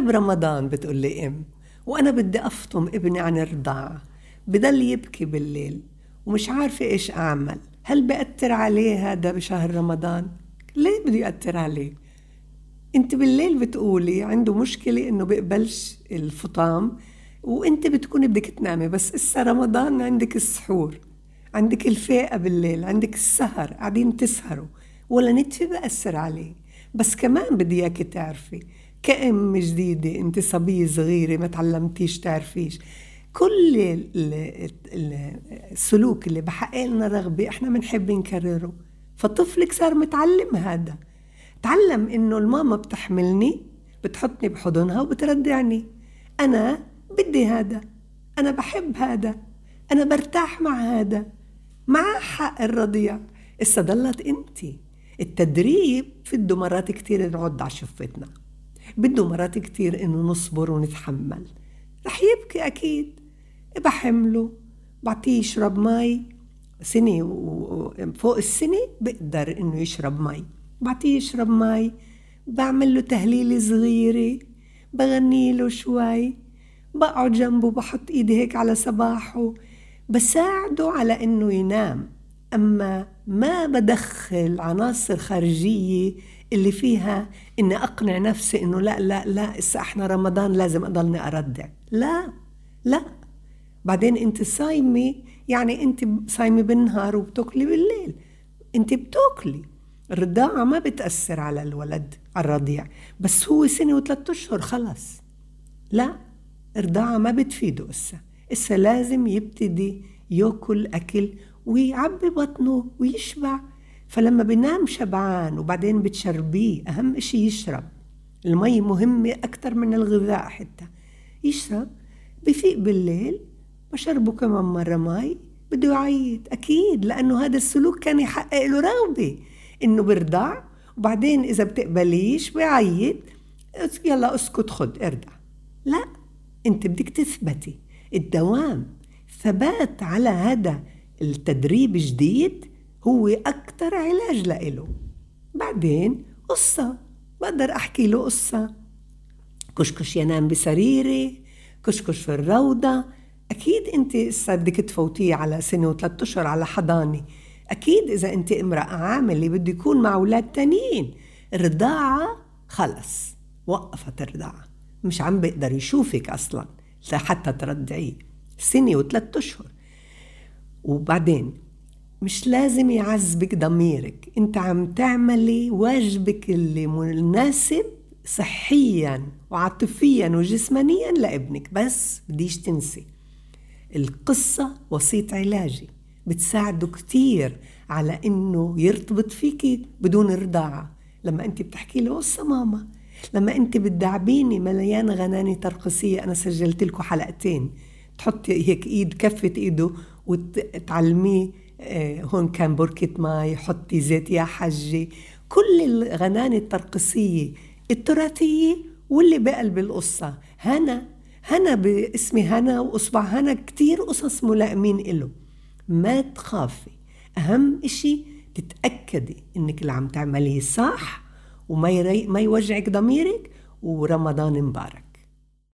برمضان بتقول لي إم وأنا بدي أفطم ابني عن الرضاعة بضل يبكي بالليل ومش عارفة إيش أعمل. هل بأثر عليه هذا بشهر رمضان؟ ليه بده يأثر عليه؟ أنت بالليل بتقولي عنده مشكلة إنه بيقبلش الفطام وأنت بتكوني بدك تنامي بس إسا رمضان عندك السحور عندك الفاقة بالليل عندك السهر قاعدين تسهروا ولا نتفة بأثر عليه. بس كمان بدي إياكي تعرفي كأم جديدة أنت صبية صغيرة ما تعلمتيش تعرفيش. كل السلوك اللي بحقق لنا رغبة إحنا بنحب نكرره. فطفلك صار متعلم هذا. تعلم إنه الماما بتحملني بتحطني بحضنها وبتردعني أنا بدي هذا. أنا بحب هذا. أنا برتاح مع هذا. مع حق الرضيع. اسا ضلت انت. التدريب فده مرات كتير نعد على شفتنا. بده مرات كتير إنه نصبر ونتحمل. رح يبكي أكيد. بحمله بعطيه يشرب مي سنة وفوق السنة بقدر إنه يشرب مي بعطيه يشرب مي بعمل له تهليلة صغيرة. بغني له شوي. بقعد جنبه بحط إيدي هيك على صباحه بساعده على إنه ينام. أما ما بدخل عناصر خارجية اللي فيها إني أقنع نفسي إنه لا لا لا إسا إحنا رمضان لازم أضلني اردع لا لا. بعدين أنت صايمة يعني أنت صايمة بالنهار وبتأكلي بالليل. أنت بتأكلي. الرضاعة ما بتأثر على الولد على الرضيع. بس هو سنة وثلاثة أشهر خلص. لا الرضاعة ما بتفيده إسا. إسا لازم يبتدي يأكل أكل ويعبي بطنه ويشبع. فلما بنام شبعان وبعدين بتشربيه أهم إشي يشرب. المي مهمة أكتر من الغذاء حتى. يشرب بفيق بالليل بشربه كمان مرة مي بده يعيط. أكيد لأنه هذا السلوك كان يحقق له رغبة. إنه برضع وبعدين إذا بتقبليش بيعيط. يلا اسكت خد ارضع. لا أنت بدك تثبتي. الدوام ثبات على هذا التدريب الجديد هو أكتر علاج لإله. بعدين قصة بقدر أحكي له قصة. كشكش ينام بسريري كشكش في الروضة. أكيد أنت بدك تفوتيه على سنة وثلاثة أشهر على حضانة. أكيد إذا أنت امرأة عاملة بده يكون مع أولاد تانيين الرضاعة خلص وقفت الرضاعة. مش عم بيقدر يشوفك أصلا لحتى ترضعيه. سنة وثلاثة أشهر. وبعدين مش لازم يعذبك ضميرك انت عم تعملي واجبك اللي مناسب صحيا وعاطفيا وجسمانيا لابنك بس بديش تنسي. القصة وسيط علاجي بتساعده كتير على إنه يرتبط فيكي بدون رضاعة. لما أنت بتحكي له قصة ماما لما أنت بتدعبيني مليانة غناني ترقصية أنا سجلت لكم حلقتين. تحطي هيك إيد كفة إيده وتعلميه آه، هون كان بركة ماي حطي زيت يا حجي. كل الغنانة الترقصية التراثية واللي بقلب القصة هنا هنا باسمي هنا وأصبع هنا كتير قصص ملائمين إله. ما تخافي. أهم إشي تتأكدي إنك اللي عم تعمليه صح وما ما يوجعك ضميرك ورمضان مبارك.